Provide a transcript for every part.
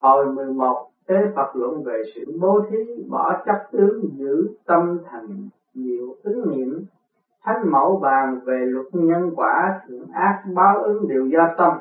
Hồi 11 thế Phật luận về sự bố thí, bỏ chấp tướng, giữ tâm thành, nhiều ứng niệm. Thánh mẫu bàn về luật nhân quả thiện ác, báo ứng đều do tâm.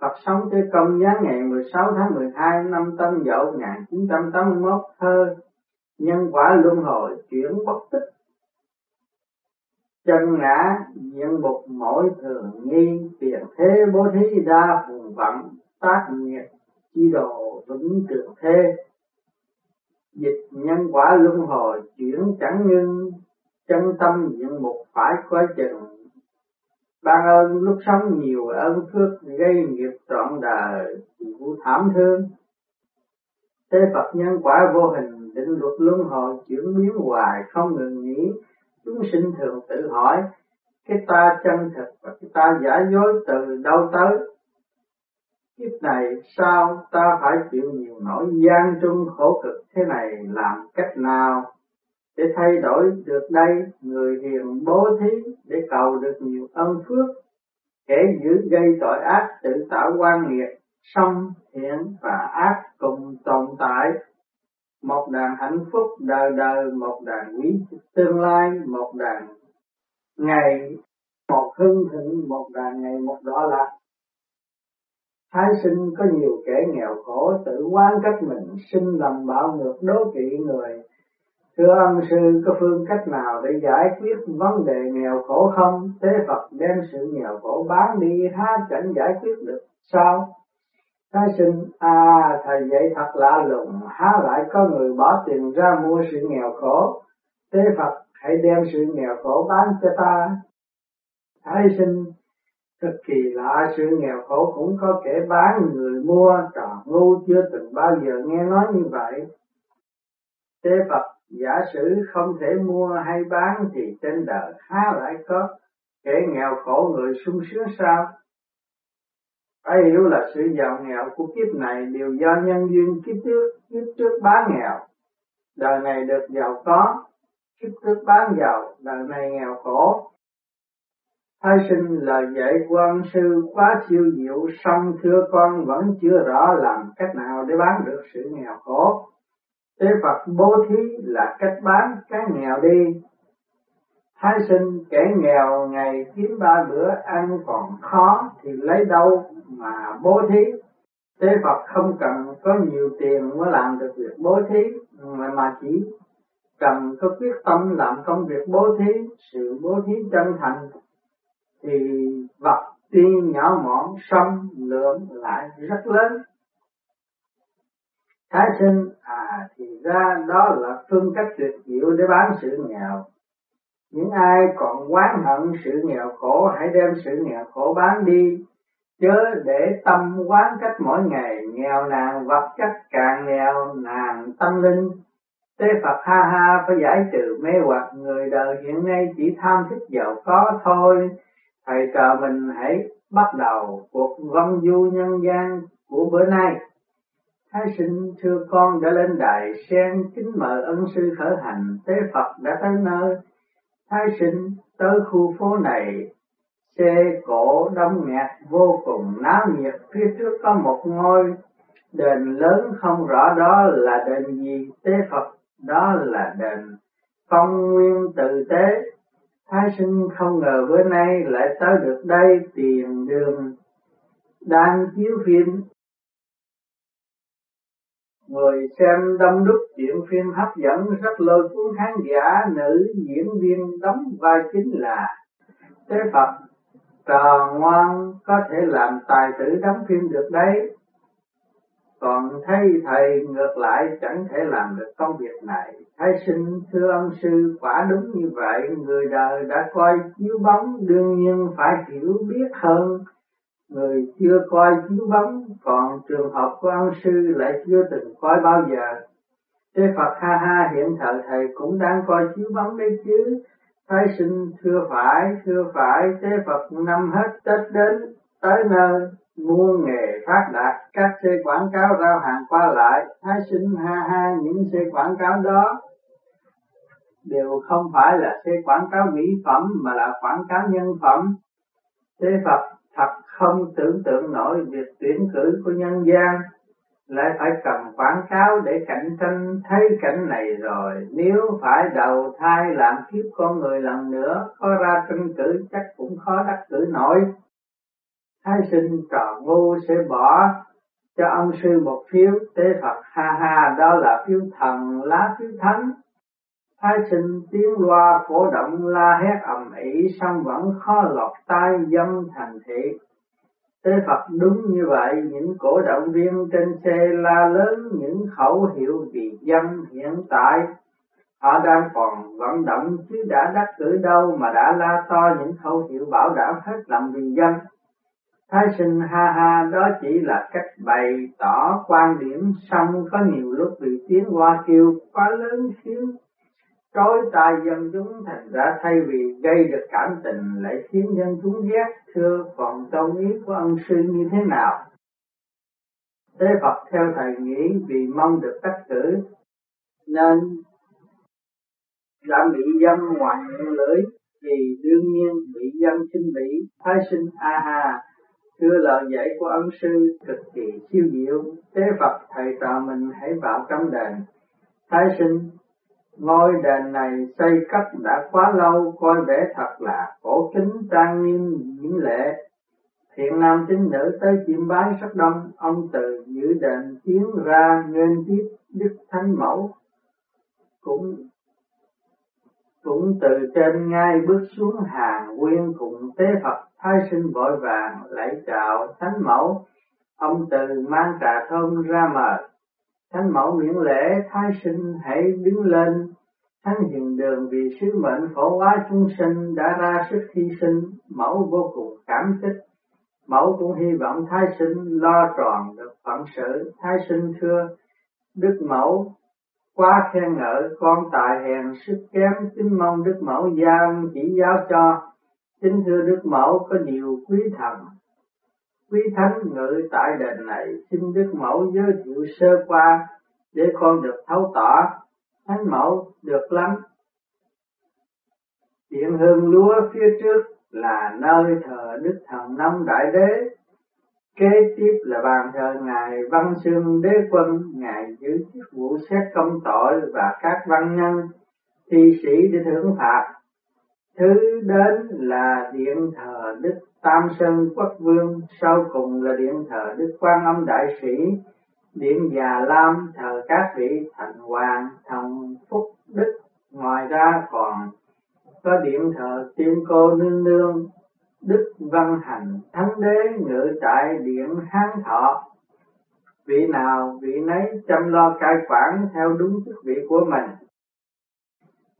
Phật sống tới công giá ngày 16 tháng 12 năm Tân Dậu 1981 thơ, Nhân quả luân hồi, chuyển bất tích. Chân ngã diện bục mỗi thường nghi, tiền thế bố thí đa phùng vận tác nghiệp chi đồ vững trường thế. Dịch nhân quả luân hồi chuyển chẳng ngưng chân tâm diện mục phải coi chừng. Ban ơn lúc sống nhiều ơn phước gây nghiệp trọn đời, chịu thảm thương. Thế Phật nhân quả vô hình định luật luân hồi chuyển biến hoài không ngừng nghỉ. Chúng sinh thường tự hỏi, cái ta chân thực và cái ta giả dối từ đâu tới? Kiếp này sao ta phải chịu nhiều nỗi gian trung khổ cực thế này, làm cách nào để thay đổi được đây? Người hiền bố thí để cầu được nhiều ân phước, kẻ giữ gây tội ác tự tạo quan nghiệt song thiện và ác cùng tồn tại. Một đàn hạnh phúc đời đời, một đàn quý tương lai, một đàn ngày một hưng thịnh, một đàn ngày một đỏ lạc. Thái sinh có nhiều kẻ nghèo khổ tự quan cách mình sinh lầm bạo ngược đố kỵ người. Thưa ân sư có phương cách nào để giải quyết vấn đề nghèo khổ không? Thế Phật đem sự nghèo khổ bán đi há chẳng giải quyết được sao? Thái sinh, à thầy dạy thật lạ lùng, há lại có người bỏ tiền ra mua sự nghèo khổ. Thế Phật hãy đem sự nghèo khổ bán cho ta. Thái sinh, thật kỳ lạ sự nghèo khổ cũng có kẻ bán người mua trò ngu chưa từng bao giờ nghe nói như vậy. thế Phật giả sử không thể mua hay bán thì trên đời há lại có kẻ nghèo khổ người sung sướng sao? Phải hiểu là sự giàu nghèo của kiếp này đều do nhân duyên kiếp trước, kiếp trước bán nghèo. Đời này được giàu có, kiếp trước bán giàu, đời này nghèo khổ, Thái sinh lời dạy quan sư quá siêu diệu, song thưa con vẫn chưa rõ làm cách nào để bán được sự nghèo khổ. Thế Phật bố thí là cách bán cái nghèo đi. Thái sinh kẻ nghèo ngày kiếm ba bữa ăn còn khó thì lấy đâu mà bố thí. Thế Phật không cần có nhiều tiền mới làm được việc bố thí mà, mà chỉ cần có quyết tâm làm công việc bố thí, sự bố thí chân thành thì vật tuy nhỏ mọn xâm lượng lại rất lớn. Thái sinh à thì ra đó là phương cách tuyệt diệu để bán sự nghèo. Những ai còn oán hận sự nghèo khổ, hãy đem sự nghèo khổ bán đi. Chớ để tâm quán cách mỗi ngày, nghèo nàn vật chất càng nghèo nàn tâm linh. Tế Phật ha ha phải giải trừ mê hoặc người đời hiện nay chỉ tham thích giàu có thôi thầy trò mình hãy bắt đầu cuộc vong du nhân gian của bữa nay. Thái sinh thưa con đã lên đài sen kính mời ân sư khởi hành, tế Phật đã tới nơi. Thái sinh tới khu phố này, xe cổ đông nghẹt vô cùng, náo nhiệt. Phía trước có một ngôi đền lớn, không rõ đó là đền gì, tế Phật đó là đền công nguyên tự tế. Thái sinh không ngờ bữa nay lại tới được đây tiền đường đang chiếu phim. Người xem đông đúc chuyện phim hấp dẫn, rất lôi cuốn khán giả, nữ diễn viên đóng vai chính là Thế Phật trò ngoan có thể làm tài tử đóng phim được đấy còn thấy thầy ngược lại chẳng thể làm được công việc này. Thái sinh, thưa ân sư, quả đúng như vậy. Người đời đã coi chiếu bóng, đương nhiên phải hiểu biết hơn. Người chưa coi chiếu bóng, còn trường hợp của ân sư lại chưa từng coi bao giờ. Thế phật ha ha hiện thời thầy cũng đang coi chiếu bóng đấy chứ. Thái sinh, thưa phải thưa phải, thế phật năm hết tết đến, tới nơi muôn nghề phát đạt, các xe quảng cáo rao hàng qua lại. Thái sinh ha ha, những xe quảng cáo đó đều không phải là xe quảng cáo mỹ phẩm, mà là quảng cáo nhân phẩm. Thế Phật thật không tưởng tượng nổi việc tuyển cử của nhân gian. Lại phải cầm quảng cáo để cạnh tranh, thấy cảnh này rồi. Nếu phải đầu thai làm kiếp con người lần nữa, có ra tranh cử chắc cũng khó đắc cử nổi thái sinh trò ngu sẽ bỏ cho ông sư một phiếu tế Phật. Ha ha đó là phiếu thần lá phiếu thánh. Thái sinh tiếng loa cổ động la hét ầm ĩ song vẫn khó lọt tai dâm thành thị Tế Phật đúng như vậy, những cổ động viên trên xe la lớn những khẩu hiệu vì dân hiện tại họ đang còn vận động chứ đã đắc cử đâu mà đã la to những khẩu hiệu bảo đảm hết lòng vì dân. Thái sinh ha ha, đó chỉ là cách bày tỏ quan điểm xong có nhiều lúc vì tiếng hoa kêu quá lớn khiến trói tai dân chúng thành ra thay vì gây được cảm tình lại khiến dân chúng ghét, thưa, còn công ý của ân sư như thế nào? Thế Phật theo thầy nghĩ vì mong được đắc cử, nên đã bị dâm ngoài lưỡi thì đương nhiên bị dâm sinh bị thái sinh a ha thưa lời dạy của ông sư cực kỳ siêu diệu tế Phật thầy trò mình hãy vào trong đền thái sinh Ngôi đền này xây cất đã quá lâu, coi vẻ thật là cổ kính trang nghiêm diễm lệ. Thiện nam tín nữ tới chiêm bái rất đông, ông từ giữ đền tiến ra nghênh tiếp Đức Thánh Mẫu. Cũng cũng từ trên ngai bước xuống hàng quyên cùng tế Phật thái sinh vội vàng lạy chào Thánh Mẫu. Ông từ mang trà thơm ra mời Thánh mẫu miễn lễ thái sinh hãy đứng lên Thánh hiền đường vì sứ mệnh phổ hóa chúng sinh đã ra sức hy sinh, mẫu vô cùng cảm kích. Mẫu cũng hy vọng thái sinh lo tròn được phận sự. Thái sinh thưa, Đức mẫu quá khen ngợi con tài hèn sức kém, kính mong Đức mẫu gian chỉ giáo cho. Kính thưa Đức mẫu có nhiều quý thần, quý thánh ngự tại đền này, xin Đức mẫu giới thiệu sơ qua để con được thấu tỏ. Thánh mẫu được lắm. Điện hương lúa phía trước là nơi thờ đức thần nông đại đế. Kế tiếp là bàn thờ ngài văn xương đế quân ngài giữ chức vụ xét công tội và các văn nhân thi sĩ để thưởng phạt thứ đến là điện thờ đức tam sơn quốc vương, sau cùng là điện thờ đức quan âm đại sĩ, điện già lam thờ các vị thành hoàng, thần phúc đức. Ngoài ra còn có điện thờ tiên cô nương nương, đức văn hành thánh đế ngự tại điện hán thọ. Vị nào vị nấy chăm lo cai quản theo đúng chức vị của mình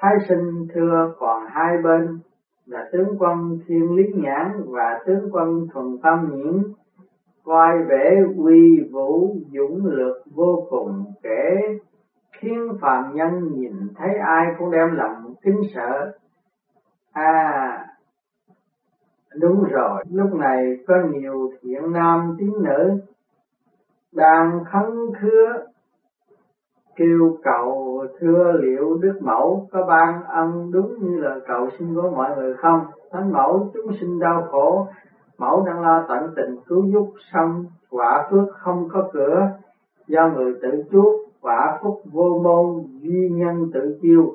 thái sinh thưa còn hai bên là tướng quân thiên lý nhãn và tướng quân thuần tâm nhiễn coi vẻ uy vũ dũng lực vô cùng kể khiến phàm nhân nhìn thấy ai cũng đem lòng kính sợ. À đúng rồi, lúc này có nhiều thiện nam tín nữ đang khấn khứa kêu cầu thưa liệu đức mẫu có ban ân đúng như lời cầu xin của mọi người không? Thánh mẫu, chúng sinh đau khổ. Mẫu đang lo tận tình cứu giúp xong quả phước không có cửa. Do người tự chuốc quả phúc vô môn, duy nhân tự chiêu.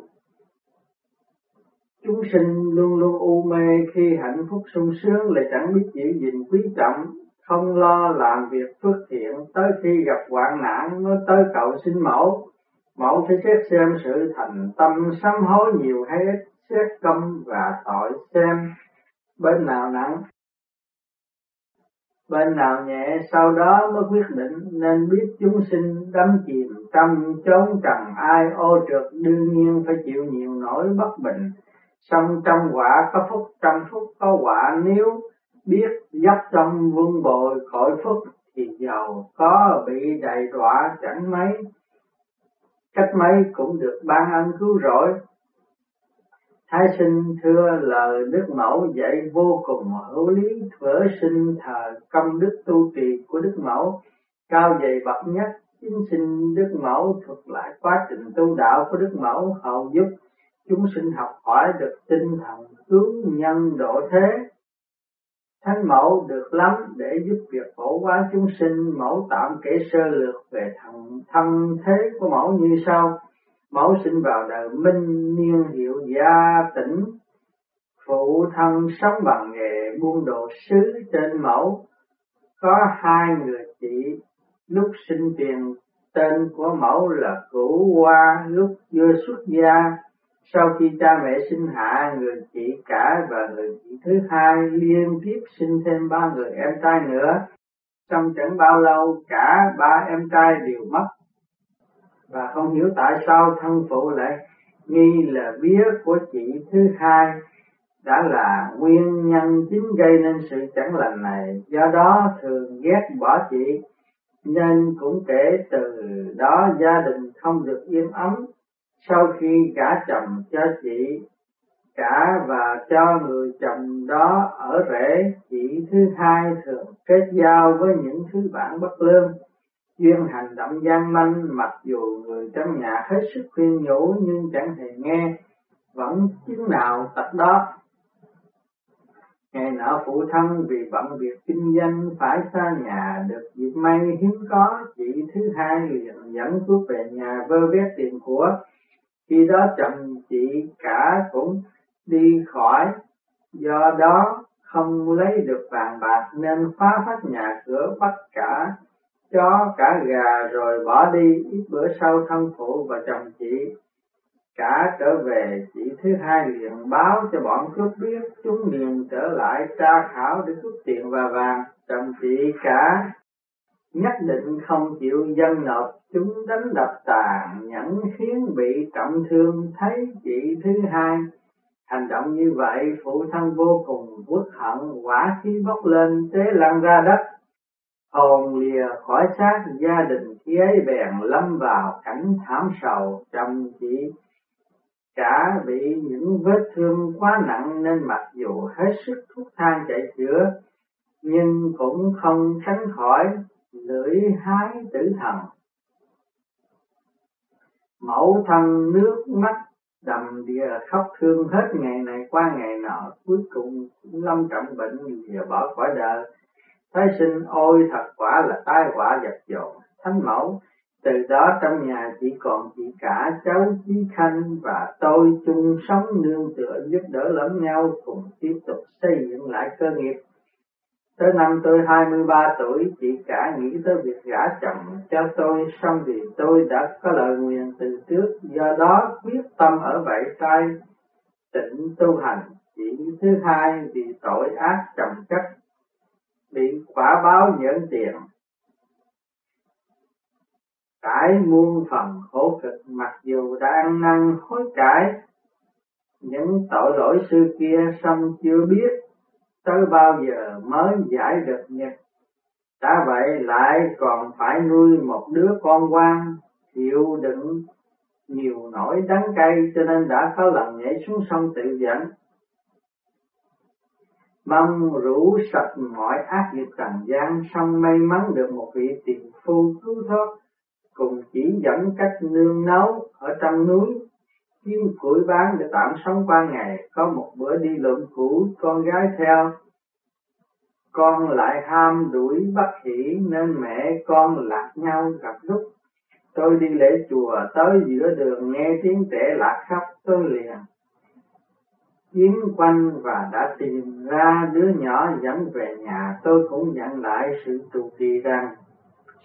Chúng sinh luôn luôn u mê khi hạnh phúc sung sướng, lại chẳng biết giữ gìn quý trọng, không lo làm việc phước thiện. Tới khi gặp hoạn nạn, mới tới cầu xin mẫu mẫu phải xét xem sự thành tâm sám hối nhiều hay ít xét công và tội xem. Bên nào nặng? Bên nào nhẹ, sau đó mới quyết định nên biết chúng sinh đắm chìm trong chốn trần ai ô trượt, đương nhiên phải chịu nhiều nỗi bất bình. Song trong quả có phúc, trong phúc có quả. Nếu biết dắt tâm vun bồi khỏi phúc thì giàu có, bị đầy đọa chẳng mấy cách mấy cũng được ban ân cứu rỗi. Thái sinh thưa lời Đức Mẫu dạy vô cùng hữu lý vỡ sinh thờ công đức tu trì của Đức Mẫu. Cao dày bậc nhất chính sinh Đức Mẫu thuật lại quá trình tu đạo của Đức Mẫu hậu giúp chúng sinh học hỏi được tinh thần cứu nhân độ thế. Thánh mẫu được lắm để giúp việc phổ hóa chúng sinh, mẫu tạm kể sơ lược về thần thân thế của mẫu như sau. Mẫu sinh vào đời minh niên hiệu gia tỉnh, phụ thân sống bằng nghề buôn đồ sứ trên mẫu. Có hai người chị lúc sinh tiền tên của mẫu là cửu hoa lúc vừa xuất gia sau khi cha mẹ sinh hạ, người chị cả và người chị thứ hai liên tiếp sinh thêm ba người em trai nữa. Trong chẳng bao lâu, cả ba em trai đều mất. Và không hiểu tại sao thân phụ lại nghi là vía của chị thứ hai đã là nguyên nhân chính gây nên sự chẳng lành này. Do đó thường ghét bỏ chị, nên cũng kể từ đó gia đình không được yên ấm sau khi gả chồng cho chị cả và cho người chồng đó ở rể, chị thứ hai thường kết giao với những thứ bạn bất lương. Chuyên hành động gian manh, mặc dù người trong nhà hết sức khuyên nhủ, nhưng chẳng hề nghe, vẫn chứng nào tật đó. Ngày nọ phụ thân vì bận việc kinh doanh phải xa nhà, được dịp may hiếm có, chị thứ hai liền dẫn thuốc về nhà vơ vét tiền của khi đó chồng chị cả cũng đi khỏi. Do đó không lấy được vàng bạc nên phá hết nhà cửa bắt cả chó, cả gà rồi bỏ đi. Ít bữa sau thân phụ và chồng chị cả trở về. Chị thứ hai liền báo cho bọn cướp biết chúng liền trở lại tra khảo để cướp tiền và vàng. Chồng chị cả nhất định không chịu dân nộp, chúng đánh đập tàn nhẫn khiến bị trọng thương thấy chị thứ hai. Hành động như vậy, phụ thân vô cùng uất hận, quả khí bốc lên, tế lăn ra đất. Hồn lìa khỏi xác, gia đình khi ấy bèn lâm vào cảnh thảm sầu, chồng chị cả bị những vết thương quá nặng nên mặc dù hết sức thuốc thang chạy chữa, nhưng cũng không tránh khỏi lưỡi hái tử thần. Mẫu thân nước mắt đầm đìa khóc thương hết ngày này qua ngày nọ. Cuối cùng cũng lâm trọng bệnh và bỏ khỏi đời thái sinh, ôi thật quả là tai họa dập dồn. Thánh mẫu, từ đó trong nhà chỉ còn chị cả cháu Chí Khanh và tôi chung sống nương tựa giúp đỡ lẫn nhau cùng tiếp tục xây dựng lại cơ nghiệp. Tới năm tôi 23 tuổi, chị cả nghĩ tới việc gả chồng cho tôi, xong vì tôi đã có lời nguyện từ trước, do đó quyết tâm ở vậy trai tịnh tu hành. Chị thứ hai vì tội ác chồng chất, bị quả báo nhẫn tiền. Cải muôn phần khổ cực mặc dù đã ăn năn hối cải, những tội lỗi xưa kia xong chưa biết tới bao giờ mới giải được nghiệp đã vậy lại còn phải nuôi một đứa con quan chịu đựng nhiều nỗi đắng cay, cho nên đã có lần nhảy xuống sông tự dẫn. Mong rủ sạch mọi ác nghiệp trần gian xong may mắn được một vị tiền phu cứu thoát, cùng chỉ dẫn cách nương nấu ở trong núi kiếm củi bán để tạm sống qua ngày, có một bữa đi lượm cũ con gái theo. Con lại ham đuổi bắt hỷ, nên mẹ con lạc nhau gặp lúc. Tôi đi lễ chùa, tới giữa đường nghe tiếng trẻ lạc khóc tôi liền yến quanh và đã tìm ra đứa nhỏ dẫn về nhà. Tôi cũng nhận lại sự trụ trì rằng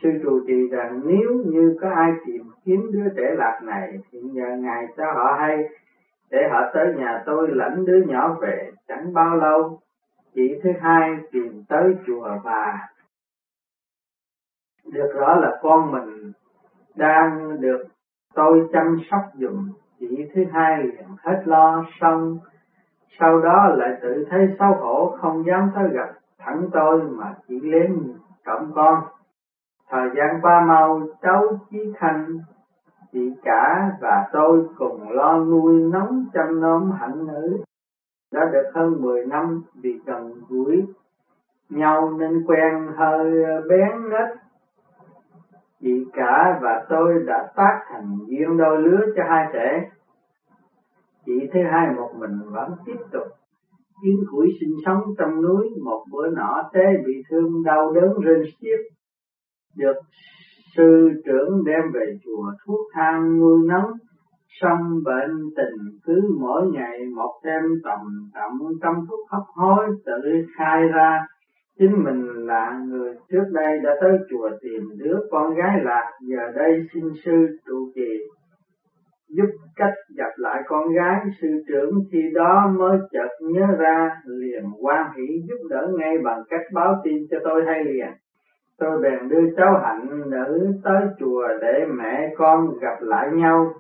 sư trụ trì rằng nếu như có ai tìm kiếm đứa trẻ lạc này thì nhờ ngài cho họ hay, để họ tới nhà tôi lãnh đứa nhỏ về chẳng bao lâu. Chị thứ hai tìm tới chùa bà. Được rõ là con mình đang được tôi chăm sóc dùm. Chị thứ hai liền hết lo xong. Sau đó lại tự thấy xấu hổ, không dám tới gặp thẳng tôi mà chỉ lén cổng con. Thời gian qua mau, cháu chí thanh chị cả và tôi cùng lo nuôi nấng chăm nom hạnh nữ đã được hơn 10 năm vì gần gũi nhau nên quen hơi bén nết chị cả và tôi đã tác thành duyên đôi lứa cho hai trẻ. Chị thứ hai một mình vẫn tiếp tục kiếm củi sinh sống trong núi. Một bữa nọ, tế bị thương đau đớn rên xiết. Được sư trưởng đem về chùa thuốc thang nuôi nấng Xong bệnh tình cứ mỗi ngày một thêm tầm tầm trăm thuốc hấp hối tự khai ra. Chính mình là người trước đây đã tới chùa tìm đứa con gái lạc giờ đây xin sư trụ trì, giúp cách gặp lại con gái. Sư trưởng khi đó mới chợt nhớ ra, liền quan hỷ giúp đỡ ngay bằng cách báo tin cho tôi hay liền tôi bèn đưa cháu hạnh nữ tới chùa để mẹ con gặp lại nhau.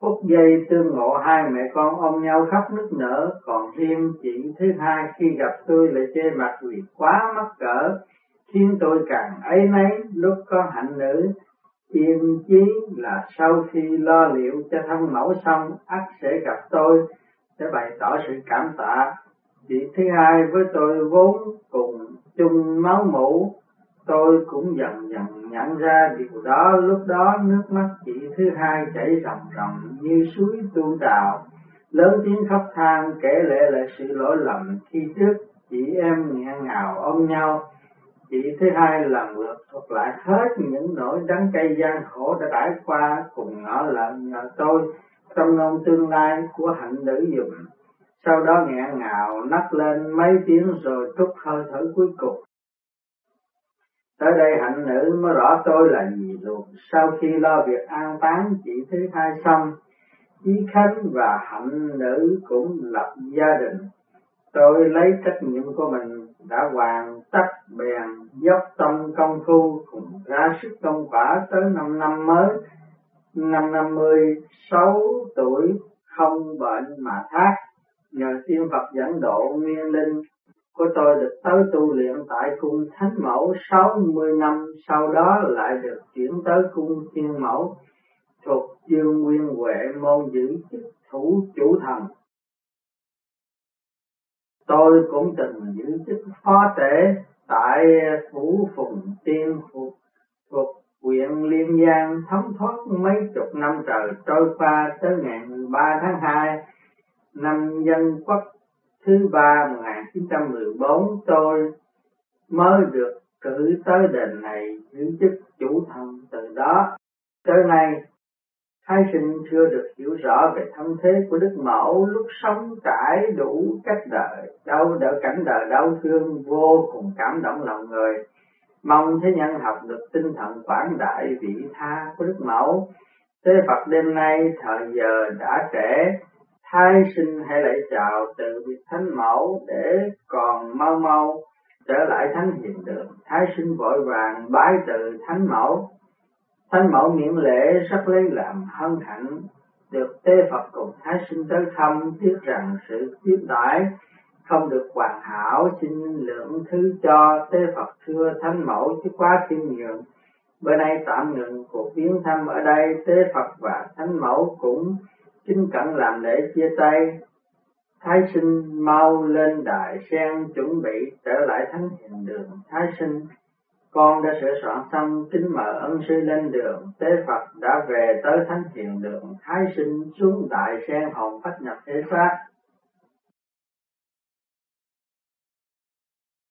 Phút giây tương ngộ hai mẹ con ôm nhau khóc nức nở. Còn riêng chị thứ hai khi gặp tôi lại chê mặt vì quá mắc cỡ khiến tôi càng ấy nấy. Lúc có hạnh nữ Yên chí là sau khi lo liệu cho thân mẫu xong, ắt sẽ gặp tôi để bày tỏ sự cảm tạ. Chị thứ hai với tôi vốn cùng chung máu mủ, tôi cũng dần dần nhận ra điều đó. Lúc đó nước mắt chị thứ hai chảy ròng ròng như suối tu đạo lớn tiếng khóc than kể lệ lại sự lỗi lầm khi trước chị em nghẹn ngào ôm nhau, Chị thứ hai lần lượt thuật lại hết những nỗi đắng cay gian khổ đã trải qua cùng ngỡ lợn nhờ tôi, trong nông tương lai của hạnh nữ dùng. Sau đó nghẹn ngào nấc lên mấy tiếng rồi trút hơi thở cuối cùng. Tới đây hạnh nữ mới rõ tôi là gì luôn. Sau khi lo việc an táng chị thứ hai xong, Chí Khánh và hạnh nữ cũng lập gia đình. Tôi lấy trách nhiệm của mình đã hoàn tất bèn dốc tâm công phu cùng ra sức công quả tới năm năm mới năm năm mươi sáu tuổi không bệnh mà thác nhờ tiên Phật dẫn độ nguyên linh của tôi được tới tu luyện tại cung Thánh Mẫu. Sáu mươi năm sau đó lại được chuyển tới cung Thiên Mẫu thuộc Dương Nguyên Huệ môn giữ chức thủ chủ thần. Tôi cũng từng giữ chức phó tể tại phủ phùng tiên thuộc, thuộc huyện liên Giang thấm thoát mấy chục năm trời trôi qua tới ngày 13 tháng 2 năm dân quốc thứ ba 1914 tôi mới được cử tới đền này giữ chức chủ thần từ đó tới nay Thái sinh chưa được hiểu rõ về thân thế của Đức Mẫu lúc sống trải đủ cách đời, đau đỡ cảnh đời đau thương vô cùng cảm động lòng người. Mong thế nhân học được tinh thần quảng đại vị tha của Đức Mẫu. Thế Phật đêm nay thời giờ đã trễ, Thái sinh hãy lại chào từ vị Thánh Mẫu để còn mau mau trở lại Thánh Hiền Đường. Thái sinh vội vàng bái từ Thánh Mẫu Thánh mẫu miễn lễ rất lấy làm hân hạnh, được tê Phật cùng Thái sinh tới thăm tiếc rằng sự tiếp đãi không được hoàn hảo, xin lượng thứ cho tế Phật thưa Thánh mẫu chứ quá khiêm nhường. Bữa nay tạm ngừng cuộc viếng thăm ở đây, tế Phật và Thánh mẫu cũng kính cẩn làm lễ chia tay. Thái sinh mau lên đại sen chuẩn bị trở lại thánh hiền đường. Thái sinh, con đã sửa soạn xong kính mời ân sư lên đường tế phật đã về tới thánh hiền đường thái sinh xuống đại sen hồng phát nhập thế pháp